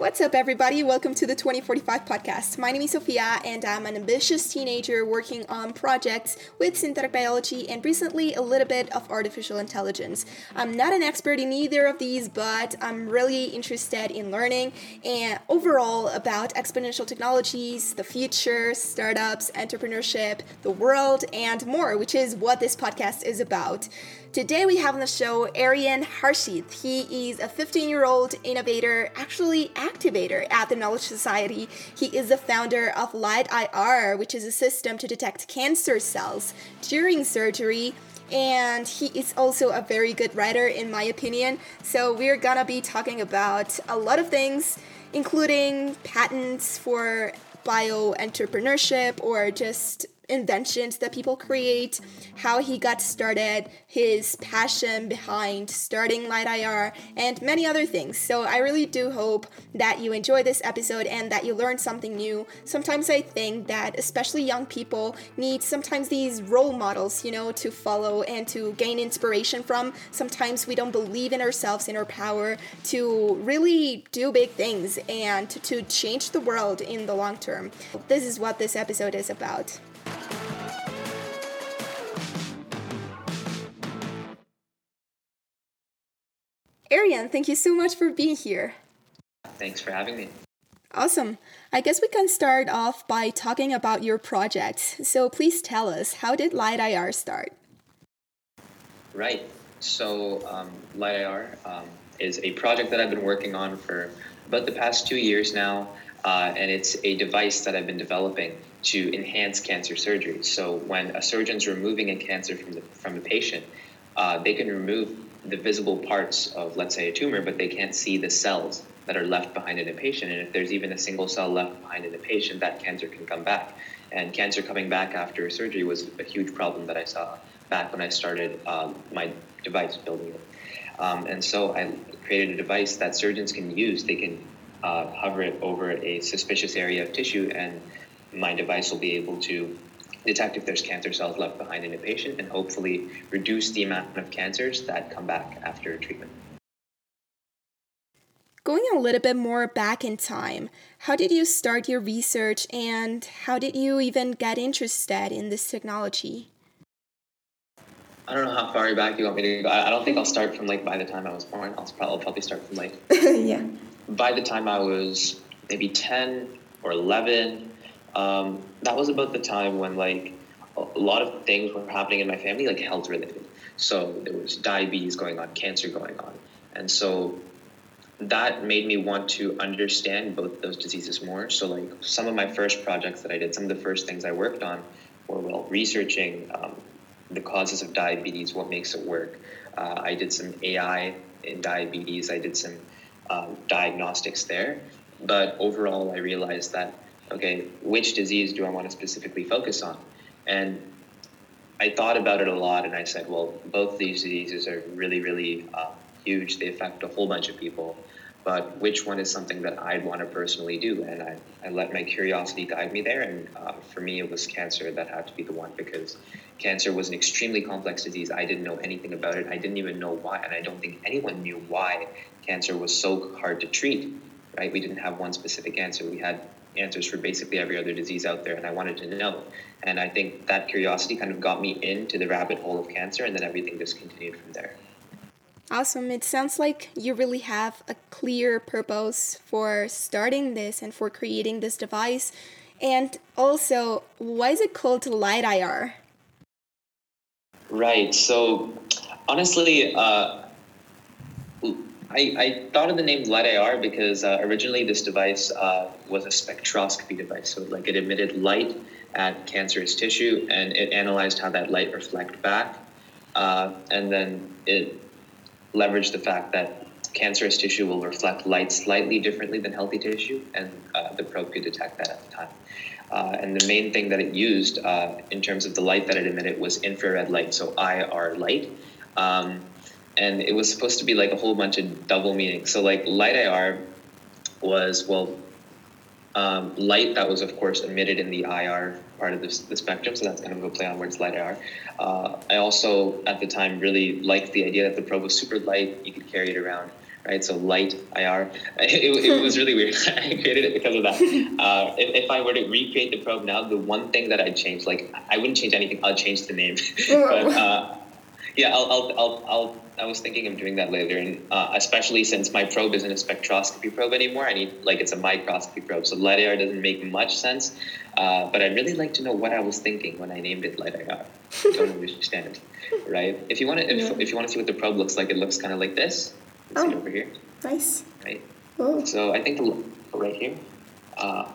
What's up, everybody? Welcome to the 2045 podcast. My name is Sophia, and I'm an ambitious teenager working on projects with synthetic biology and recently a little bit of artificial intelligence. I'm not an expert in either of these, but I'm really interested in learning and overall about exponential technologies, the future, startups, entrepreneurship, the world, and more, which is what this podcast is about. Today we have on the show Aryan Harshit. He is a 15 year old innovator, actually activator at the Knowledge Society. He is the founder of Light IR, which is a system to detect cancer cells during surgery. And he is also a very good writer, in my opinion. So, we're gonna be talking about a lot of things, including patents for bio entrepreneurship or just inventions that people create, how he got started, his passion behind starting Light IR, and many other things. So I really do hope that you enjoy this episode and that you learn something new. Sometimes I think that especially young people need sometimes these role models, you know, to follow and to gain inspiration from. Sometimes we don't believe in ourselves, in our power to really do big things and to change the world in the long term. This is what this episode is about. Aryan, thank you so much for being here. Thanks for having me. Awesome. I guess we can start off by talking about your project. So please tell us, how did Light IR start? Right. So um, Light IR um, is a project that I've been working on for about the past two years now, uh, and it's a device that I've been developing to enhance cancer surgery. So when a surgeon's removing a cancer from the from a patient, uh, they can remove the visible parts of, let's say, a tumor, but they can't see the cells that are left behind in a patient. And if there's even a single cell left behind in a patient, that cancer can come back. And cancer coming back after surgery was a huge problem that I saw back when I started um, my device building it. Um, and so I created a device that surgeons can use. They can uh, hover it over a suspicious area of tissue, and my device will be able to detect if there's cancer cells left behind in a patient and hopefully reduce the amount of cancers that come back after treatment. Going a little bit more back in time, how did you start your research and how did you even get interested in this technology? I don't know how far back you want me to go. I don't think I'll start from like by the time I was born. I'll probably, probably start from like yeah. By the time I was maybe ten or eleven, um, that was about the time when like a lot of things were happening in my family, like health related. So there was diabetes going on, cancer going on, and so that made me want to understand both those diseases more. So like some of my first projects that I did, some of the first things I worked on were well researching um, the causes of diabetes, what makes it work. Uh, I did some AI in diabetes. I did some um, diagnostics there, but overall, I realized that okay, which disease do I want to specifically focus on? And I thought about it a lot and I said, well, both these diseases are really, really uh, huge. They affect a whole bunch of people. But which one is something that I'd want to personally do? And I, I let my curiosity guide me there. And uh, for me, it was cancer that had to be the one because cancer was an extremely complex disease. I didn't know anything about it. I didn't even know why. And I don't think anyone knew why cancer was so hard to treat, right? We didn't have one specific answer. We had answers for basically every other disease out there, and I wanted to know. And I think that curiosity kind of got me into the rabbit hole of cancer, and then everything just continued from there. Awesome. It sounds like you really have a clear purpose for starting this and for creating this device. And also, why is it called Light IR? Right. So, honestly, uh, I, I thought of the name Light IR because uh, originally this device uh, was a spectroscopy device. So like it emitted light at cancerous tissue and it analyzed how that light reflected back. Uh, and then it leveraged the fact that cancerous tissue will reflect light slightly differently than healthy tissue, and uh, the probe could detect that at the time. Uh, and the main thing that it used uh, in terms of the light that it emitted was infrared light, so IR light. Um, and it was supposed to be like a whole bunch of double meanings. So like light IR was well, um, light that was of course emitted in the IR part of the, the spectrum. So that's kind of a play on words light IR. Uh, I also at the time really liked the idea that the probe was super light. You could carry it around right? So light IR. It, it was really weird. I created it because of that. Uh, if, if I were to recreate the probe now, the one thing that I'd change, like I wouldn't change anything. I'll change the name. but uh, yeah, I'll, I'll, I'll, I'll, I was thinking of doing that later, and uh, especially since my probe isn't a spectroscopy probe anymore, I need like it's a microscopy probe. So IR doesn't make much sense. Uh, but I'd really like to know what I was thinking when I named it IR. I don't understand, right? If you want to, if, yeah. if you want to see what the probe looks like, it looks kind of like this. Oh, over here. Nice. Right. Oh. So I think the, right here. Uh,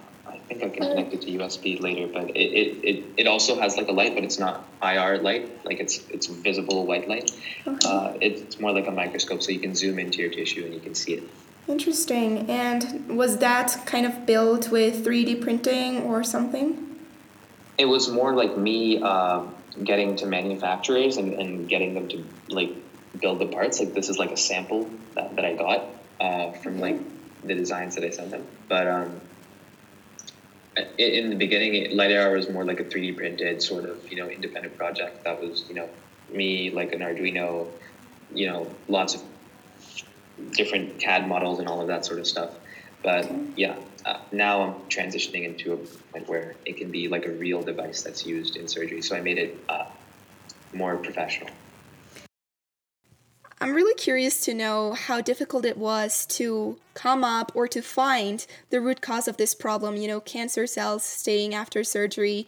I think I can connect it to USB later, but it, it, it, it also has like a light, but it's not IR light. Like it's it's visible white light. Okay. Uh, it's more like a microscope, so you can zoom into your tissue and you can see it. Interesting. And was that kind of built with 3D printing or something? It was more like me uh, getting to manufacturers and, and getting them to like build the parts. Like this is like a sample that, that I got uh, from like the designs that I sent them. But um, in the beginning, Light IR was more like a 3D printed sort of, you know, independent project that was, you know, me, like an Arduino, you know, lots of different CAD models and all of that sort of stuff. But yeah, uh, now I'm transitioning into a point where it can be like a real device that's used in surgery. So I made it uh, more professional. I'm really curious to know how difficult it was to come up or to find the root cause of this problem, you know, cancer cells staying after surgery.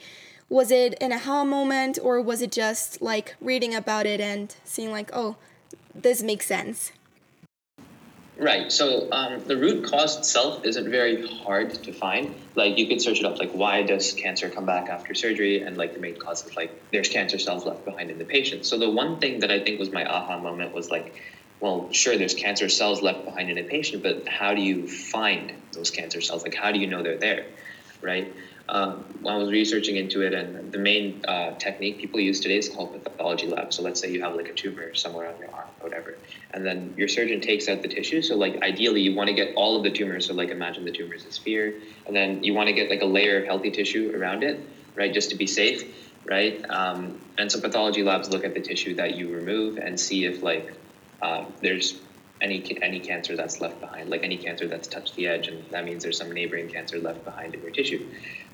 Was it an aha moment or was it just like reading about it and seeing, like, oh, this makes sense? Right. So um, the root cause itself isn't very hard to find. Like you could search it up, like why does cancer come back after surgery, and like the main cause is like there's cancer cells left behind in the patient. So the one thing that I think was my aha moment was like, well, sure, there's cancer cells left behind in a patient, but how do you find those cancer cells? Like how do you know they're there, right? Um, I was researching into it, and the main uh, technique people use today is called pathology lab. So let's say you have like a tumor somewhere on your arm, whatever, and then your surgeon takes out the tissue. So like ideally, you want to get all of the tumor. So like imagine the tumor is a sphere, and then you want to get like a layer of healthy tissue around it, right, just to be safe, right? Um, and so pathology labs look at the tissue that you remove and see if like um, there's any any cancer that's left behind, like any cancer that's touched the edge, and that means there's some neighboring cancer left behind in your tissue.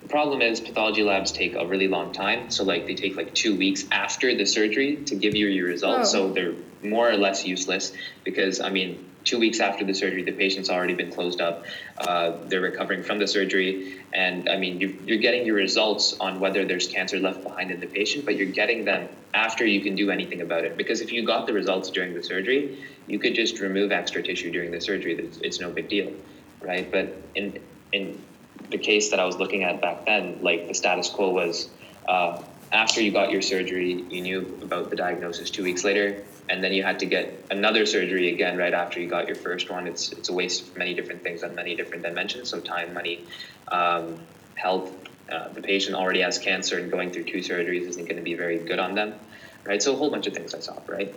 The problem is pathology labs take a really long time, so like they take like two weeks after the surgery to give you your results, oh. so they're more or less useless because I mean two weeks after the surgery, the patient's already been closed up. Uh, they're recovering from the surgery. And I mean, you, you're getting your results on whether there's cancer left behind in the patient, but you're getting them after you can do anything about it. Because if you got the results during the surgery, you could just remove extra tissue during the surgery. It's, it's no big deal, right? But in, in the case that I was looking at back then, like the status quo was uh, after you got your surgery, you knew about the diagnosis two weeks later and then you had to get another surgery again right after you got your first one. It's it's a waste of many different things on many different dimensions. So time, money, um, health. Uh, the patient already has cancer, and going through two surgeries isn't going to be very good on them, right? So a whole bunch of things I saw, right?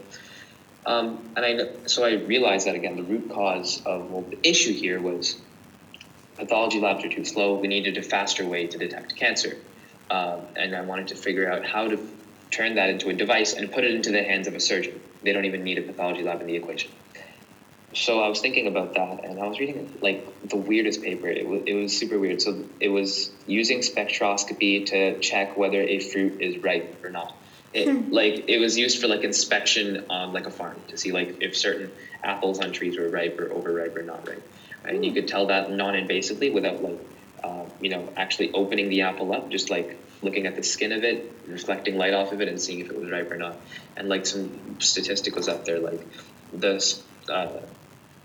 Um, and I so I realized that again, the root cause of well, the issue here was pathology labs are too slow. We needed a faster way to detect cancer, um, and I wanted to figure out how to turn that into a device and put it into the hands of a surgeon. They don't even need a pathology lab in the equation. So I was thinking about that, and I was reading like the weirdest paper. It was it was super weird. So it was using spectroscopy to check whether a fruit is ripe or not. It, hmm. like it was used for like inspection on like a farm to see like if certain apples on trees were ripe or overripe or not ripe. And you could tell that non-invasively without like uh, you know actually opening the apple up, just like looking at the skin of it, reflecting light off of it, and seeing if it was ripe or not. And like some statisticals out there, like the uh,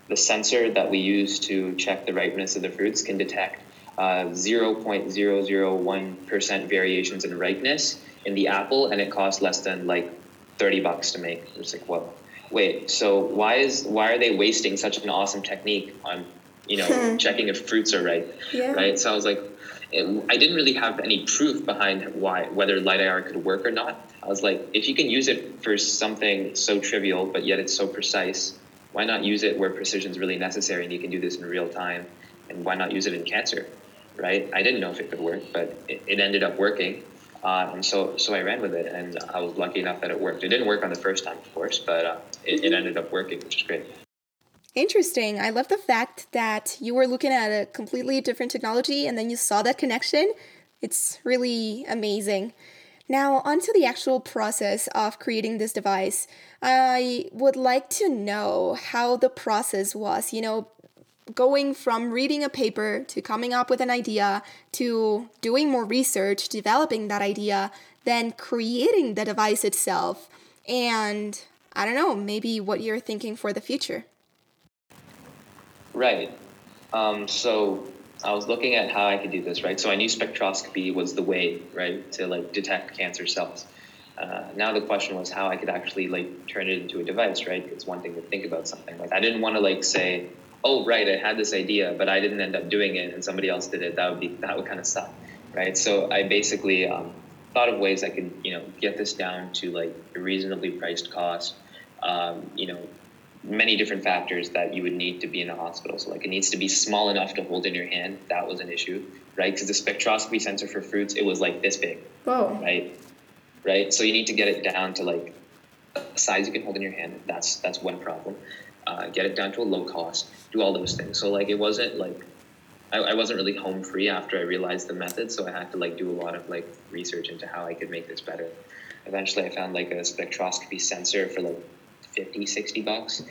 the sensor that we use to check the ripeness of the fruits can detect uh, 0.001% variations in ripeness in the apple, and it costs less than like 30 bucks to make. It's like, well, wait, so why is why are they wasting such an awesome technique on you know checking if fruits are ripe? Yeah. Right. So I was like, it, I didn't really have any proof behind why whether light IR could work or not. I was like, if you can use it for something so trivial but yet it's so precise, why not use it where precision is really necessary and you can do this in real time? And why not use it in cancer, right? I didn't know if it could work, but it, it ended up working. Uh, and so, so I ran with it, and I was lucky enough that it worked. It didn't work on the first time, of course, but uh, it, it ended up working, which is great. Interesting. I love the fact that you were looking at a completely different technology and then you saw that connection. It's really amazing. Now, onto the actual process of creating this device. I would like to know how the process was, you know, going from reading a paper to coming up with an idea to doing more research, developing that idea, then creating the device itself, and I don't know, maybe what you're thinking for the future. Right. Um, so I was looking at how I could do this, right? So I knew spectroscopy was the way, right, to like detect cancer cells. Uh, now the question was how I could actually like turn it into a device, right? It's one thing to think about something like I didn't want to like say, oh right, I had this idea, but I didn't end up doing it, and somebody else did it. That would be that would kind of suck, right? So I basically um, thought of ways I could you know get this down to like a reasonably priced cost, um, you know, many different factors that you would need to be in a hospital. So like it needs to be small enough to hold in your hand. That was an issue, right? Because the spectroscopy sensor for fruits, it was like this big. Whoa. Right. Right. So you need to get it down to like a size you can hold in your hand. That's that's one problem. Uh, get it down to a low cost. Do all those things. So like it wasn't like I, I wasn't really home free after I realized the method. So I had to like do a lot of like research into how I could make this better. Eventually, I found like a spectroscopy sensor for like 50, 60 bucks.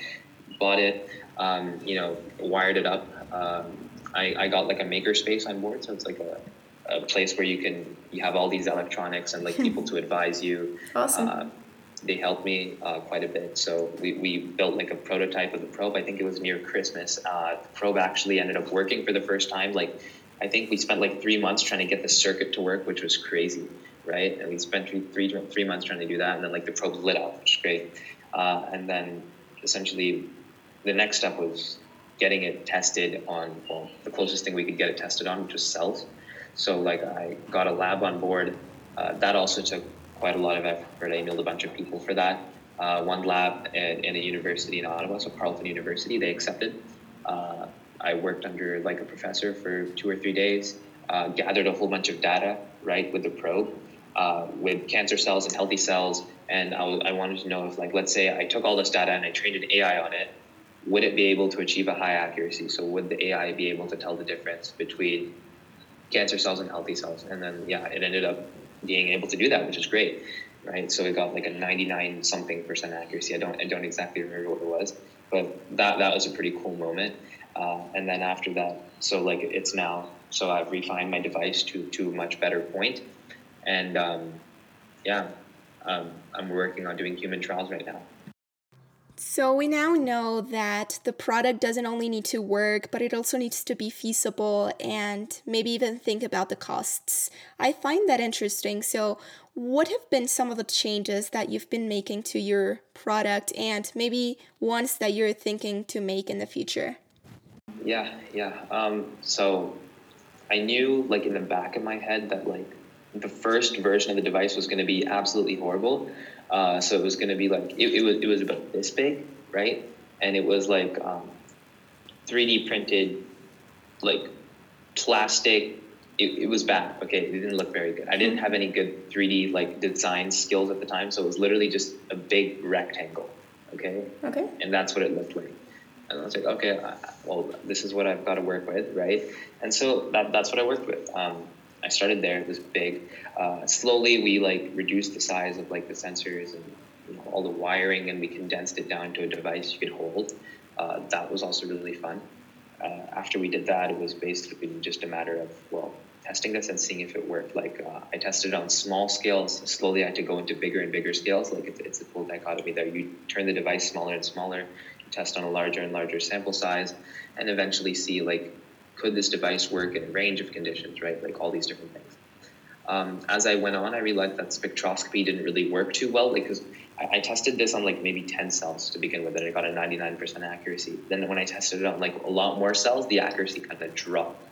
Bought it, um, you know, wired it up. Um, I, I got like a maker space on board, so it's like a, a place where you can you have all these electronics and like people to advise you. Awesome. Uh, they helped me uh, quite a bit. So we, we built like a prototype of the probe. I think it was near Christmas. Uh, the probe actually ended up working for the first time. Like I think we spent like three months trying to get the circuit to work, which was crazy, right? And we spent three, three, three months trying to do that, and then like the probe lit up, which is great. Uh, and then essentially the next step was getting it tested on well, the closest thing we could get it tested on, which was cells. So like I got a lab on board. Uh, that also took quite a lot of effort. I emailed a bunch of people for that. Uh, one lab in, in, a university in Ottawa, so Carleton University, they accepted. Uh, I worked under like a professor for two or three days, uh, gathered a whole bunch of data, right, with the probe, uh, with cancer cells and healthy cells, and I, wanted to know if, like, let's say I took all this data and I trained an AI on it, would it be able to achieve a high accuracy? So would the AI be able to tell the difference between cancer cells and healthy cells? And then, yeah, it ended up being able to do that, which is great, right? So it got like a 99 something percent accuracy. I don't, I don't exactly remember what it was, but that, that was a pretty cool moment. Uh, and then after that, so like it's now, so I've refined my device to, to a much better point. And um, yeah, um, I'm working on doing human trials right now. So we now know that the product doesn't only need to work, but it also needs to be feasible and maybe even think about the costs. I find that interesting. So, what have been some of the changes that you've been making to your product and maybe ones that you're thinking to make in the future? Yeah, yeah. Um, so, I knew, like, in the back of my head that, like, the first version of the device was going to be absolutely horrible. Uh, so it was going to be like it, it, was it was about this big, right? And it was like um, 3D printed, like plastic. It, it was bad. Okay, it didn't look very good. I didn't have any good 3D like design skills at the time, so it was literally just a big rectangle. Okay. Okay. And that's what it looked like. And I was like, okay, well, this is what I've got to work with, right? And so that, that's what I worked with. Um, I started there. It was big. Uh, slowly, we like reduced the size of like the sensors and you know, all the wiring, and we condensed it down to a device you could hold. Uh, that was also really fun. Uh, after we did that, it was basically just a matter of well testing this and seeing if it worked. Like uh, I tested on small scales. Slowly, I had to go into bigger and bigger scales. Like it's, it's a full dichotomy there. You turn the device smaller and smaller. You test on a larger and larger sample size, and eventually see like could this device work in a range of conditions, right? Like all these different things. Um, as I went on, I realized that spectroscopy didn't really work too well because I, I, tested this on like maybe 10 cells to begin with, and I got a 99% accuracy. Then when I tested it on like a lot more cells, the accuracy kind of dropped.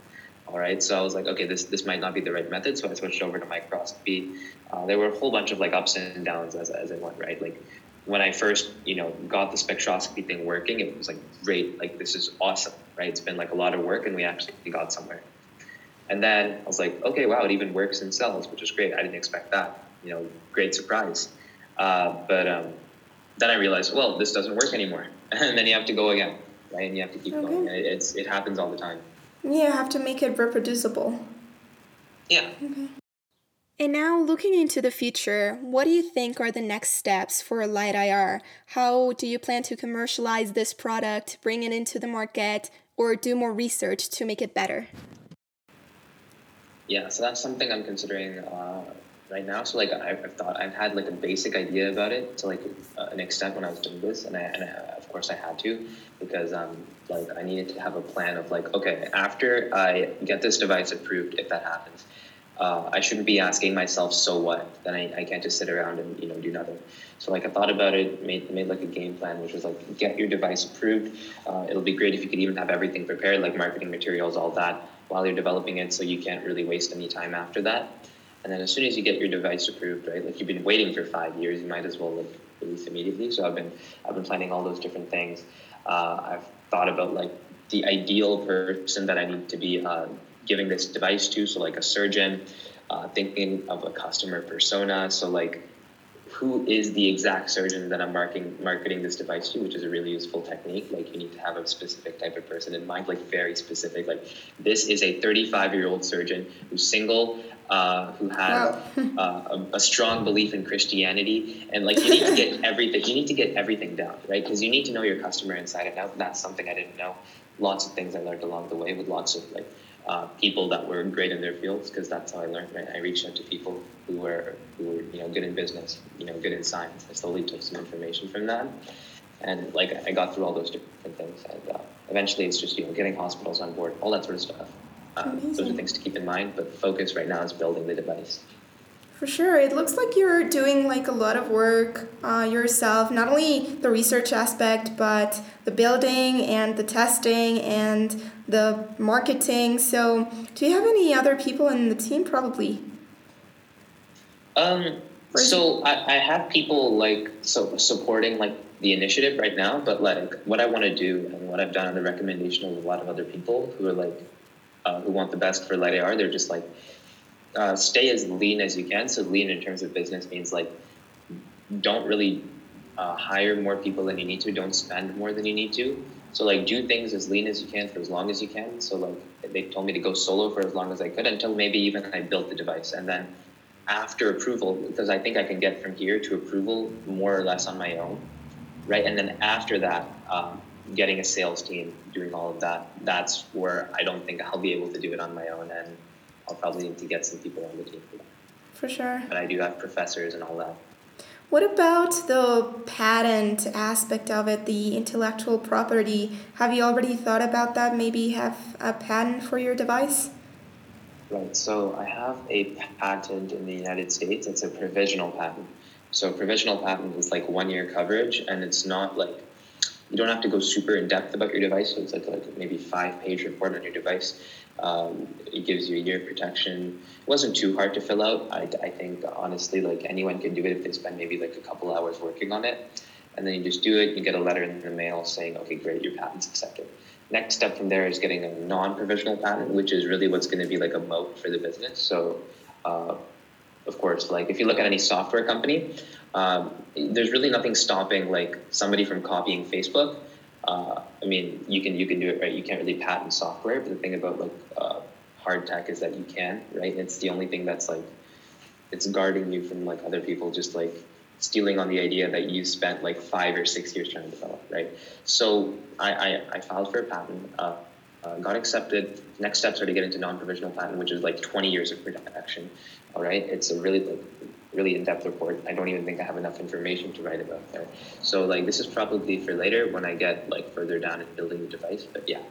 All right, so I was like, okay, this this might not be the right method, so I switched over to microscopy. Uh, there were a whole bunch of like ups and downs as, as I went, right? Like when I first, you know, got the spectroscopy thing working, it was like great, like this is awesome, right? It's been like a lot of work, and we actually got somewhere. And then I was like, okay, wow, it even works in cells, which is great. I didn't expect that. You know, great surprise. Uh, but um, then I realized, well, this doesn't work anymore, and then you have to go again, right? And you have to keep okay. going. It, it's it happens all the time. Yeah, you have to make it reproducible. Yeah. Okay. And now, looking into the future, what do you think are the next steps for Light IR? How do you plan to commercialize this product, bring it into the market, or do more research to make it better? Yeah, so that's something I'm considering uh, right now. So like I've, thought I've had like a basic idea about it to like uh, an extent when I was doing this, and I, and I, of course I had to because um like I needed to have a plan of like okay after I get this device approved if that happens uh, I shouldn't be asking myself, so what? Then I, I can't just sit around and you know do nothing. So like I thought about it, made made like a game plan, which was like get your device approved. Uh, it'll be great if you could even have everything prepared, like marketing materials, all that, while you're developing it, so you can't really waste any time after that. And then as soon as you get your device approved, right, like you've been waiting for five years, you might as well like release immediately. So I've been I've been planning all those different things. Uh, I've thought about like the ideal person that I need to be uh, giving this device to. So like a surgeon, uh, thinking of a customer persona. So like who is the exact surgeon that I'm marketing marketing this device to, which is a really useful technique. Like you need to have a specific type of person in mind, like very specific. Like this is a 35 year old surgeon who's single, uh, who has wow. uh, a, a, strong belief in Christianity, and like you need to get everything. You need to get everything down, right? Because you need to know your customer inside and out. That's something I didn't know. Lots of things I learned along the way with lots of like uh, people that were great in their fields because that's how I learned. Right, I reached out to people who were who were you know good in business, you know good in science. I slowly took some information from them, and like I got through all those different things. And uh, eventually, it's just you know getting hospitals on board, all that sort of stuff. Uh, those are things to keep in mind. But focus right now is building the device. For sure. It looks like you're doing like a lot of work uh, yourself, not only the research aspect, but the building and the testing and the marketing. So, do you have any other people in the team? Probably. Um, so I, I have people like so supporting like the initiative right now, but like what I want to do and what I've done on the recommendation of a lot of other people who are like uh, who want the best for Light IR, they're just like uh, stay as lean as you can. So lean in terms of business means like don't really uh, hire more people than you need to. Don't spend more than you need to. So like do things as lean as you can for as long as you can. So like they told me to go solo for as long as I could until maybe even I built the device and then after approval because I think I can get from here to approval more or less on my own, right? And then after that, um, getting a sales team, doing all of that, that's where I don't think I'll be able to do it on my own and I'll probably need to get some people on the team for that. For sure. But I do have professors and all that. What about the patent aspect of it, the intellectual property? Have you already thought about that? Maybe have a patent for your device? Right. So I have a patent in the United States. It's a provisional patent. So provisional patent is like one year coverage, and it's not like you don't have to go super in depth about your device. So it's like like maybe five page report on your device. Um, it gives you a year of protection. It wasn't too hard to fill out. I, I think honestly, like anyone can do it if they spend maybe like a couple hours working on it, and then you just do it. You get a letter in the mail saying, "Okay, great, your patent's accepted." Next step from there is getting a non-provisional patent, which is really what's going to be like a moat for the business. So, uh, of course, like if you look at any software company, um, there's really nothing stopping like somebody from copying Facebook uh, I mean, you can you can do it right. You can't really patent software, but the thing about like uh, hard tech is that you can, right? It's the only thing that's like it's guarding you from like other people just like stealing on the idea that you spent like five or six years trying to develop, right? So I I, I filed for a patent. Uh, uh, got accepted. Next steps are to get into non-provisional patent, which is like 20 years of protection. All right, it's a really like really in-depth report. I don't even think I have enough information to write about there. So like this is probably for later when I get like further down in building the device. But yeah,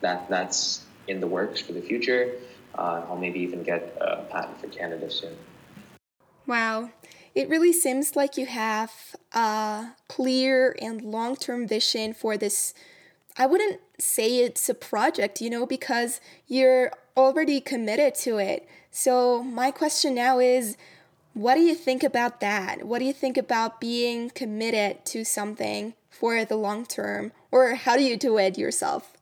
that that's in the works for the future. Uh, I'll maybe even get a patent for Canada soon. Wow. It really seems like you have a clear and long term vision for this. I wouldn't say it's a project, you know, because you're already committed to it. So, my question now is what do you think about that? What do you think about being committed to something for the long term? Or how do you do it yourself?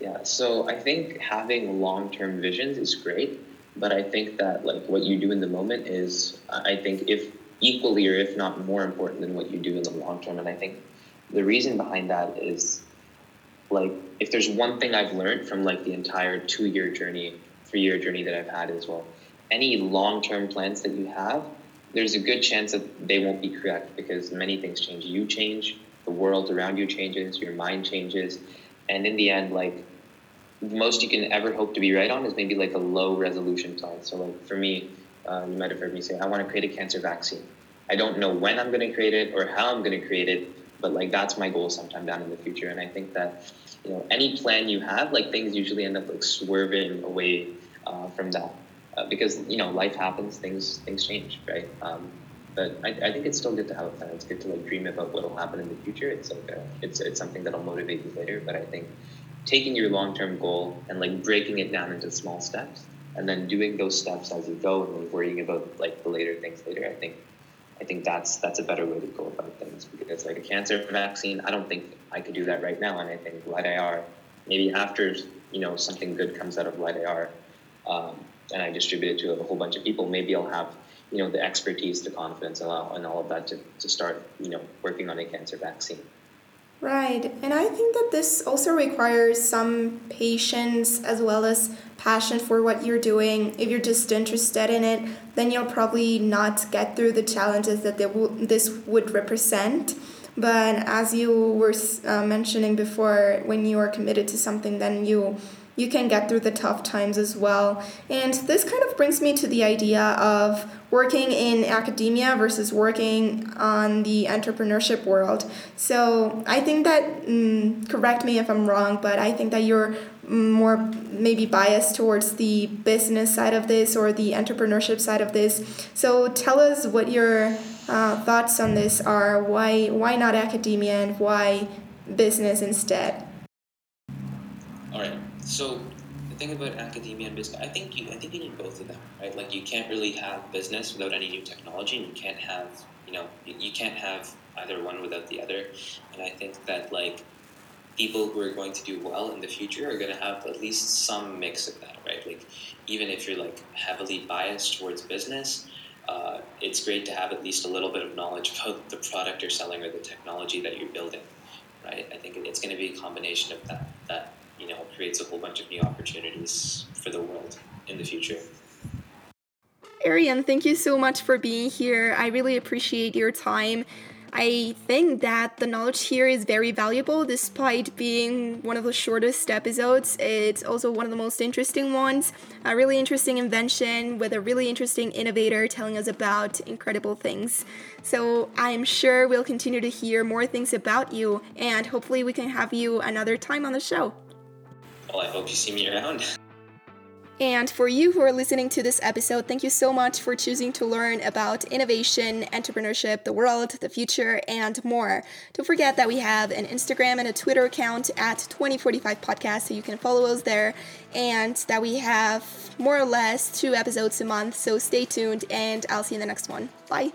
Yeah, so I think having long term visions is great, but I think that like what you do in the moment is I think if equally or if not more important than what you do in the long term. And I think the reason behind that is like if there's one thing I've learned from like the entire two year journey, three year journey that I've had as well, any long term plans that you have, there's a good chance that they won't be correct because many things change. You change, the world around you changes, your mind changes, and in the end, like the most you can ever hope to be right on is maybe like a low resolution plan. So like for me, uh, you might have heard me say, I want to create a cancer vaccine. I don't know when I'm going to create it or how I'm going to create it, but like that's my goal sometime down in the future. And I think that you know any plan you have, like things usually end up like swerving away uh, from that uh, because you know life happens, things things change, right? Um, but I, I think it's still good to have a plan. It's good to like dream about what will happen in the future. It's like a, it's it's something that'll motivate you later. But I think taking your long term goal and like breaking it down into small steps and then doing those steps as you go and like worrying about like the later things later. I think I think that's that's a better way to go about things because like a cancer vaccine, I don't think I could do that right now. And I think Light IR, maybe after you know something good comes out of Light IR, um, and I distribute it to a whole bunch of people, maybe I'll have you know the expertise, the confidence, and all, and all of that to, to start you know working on a cancer vaccine. Right, and I think that this also requires some patience as well as passion for what you're doing. If you're just interested in it, then you'll probably not get through the challenges that this would represent. But as you were uh, mentioning before, when you are committed to something, then you you can get through the tough times as well. And this kind of brings me to the idea of working in academia versus working on the entrepreneurship world. So I think that, mm, correct me if I'm wrong, but I think that you're more maybe biased towards the business side of this or the entrepreneurship side of this. So tell us what your uh, thoughts on this are. Why why not academia and why business instead? All right. So the thing about academia and business, I think you, I think you need both of them, right? Like you can't really have business without any new technology, and you can't have, you know, you can't have either one without the other. And I think that like people who are going to do well in the future are going to have at least some mix of that, right? Like even if you're like heavily biased towards business, uh, it's great to have at least a little bit of knowledge about the product you're selling or the technology that you're building, right? I think it's going to be a combination of that that you know, creates a whole bunch of new opportunities for the world in the future. Aryan, thank you so much for being here. I really appreciate your time. I think that the knowledge here is very valuable despite being one of the shortest episodes. It's also one of the most interesting ones. A really interesting invention with a really interesting innovator telling us about incredible things. So I'm sure we'll continue to hear more things about you, and hopefully, we can have you another time on the show. Well, I hope you see me around. And for you who are listening to this episode, thank you so much for choosing to learn about innovation, entrepreneurship, the world, the future, and more. Don't forget that we have an Instagram and a Twitter account at 2045 Podcast, so you can follow us there, and that we have more or less two episodes a month. So stay tuned, and I'll see you in the next one. Bye.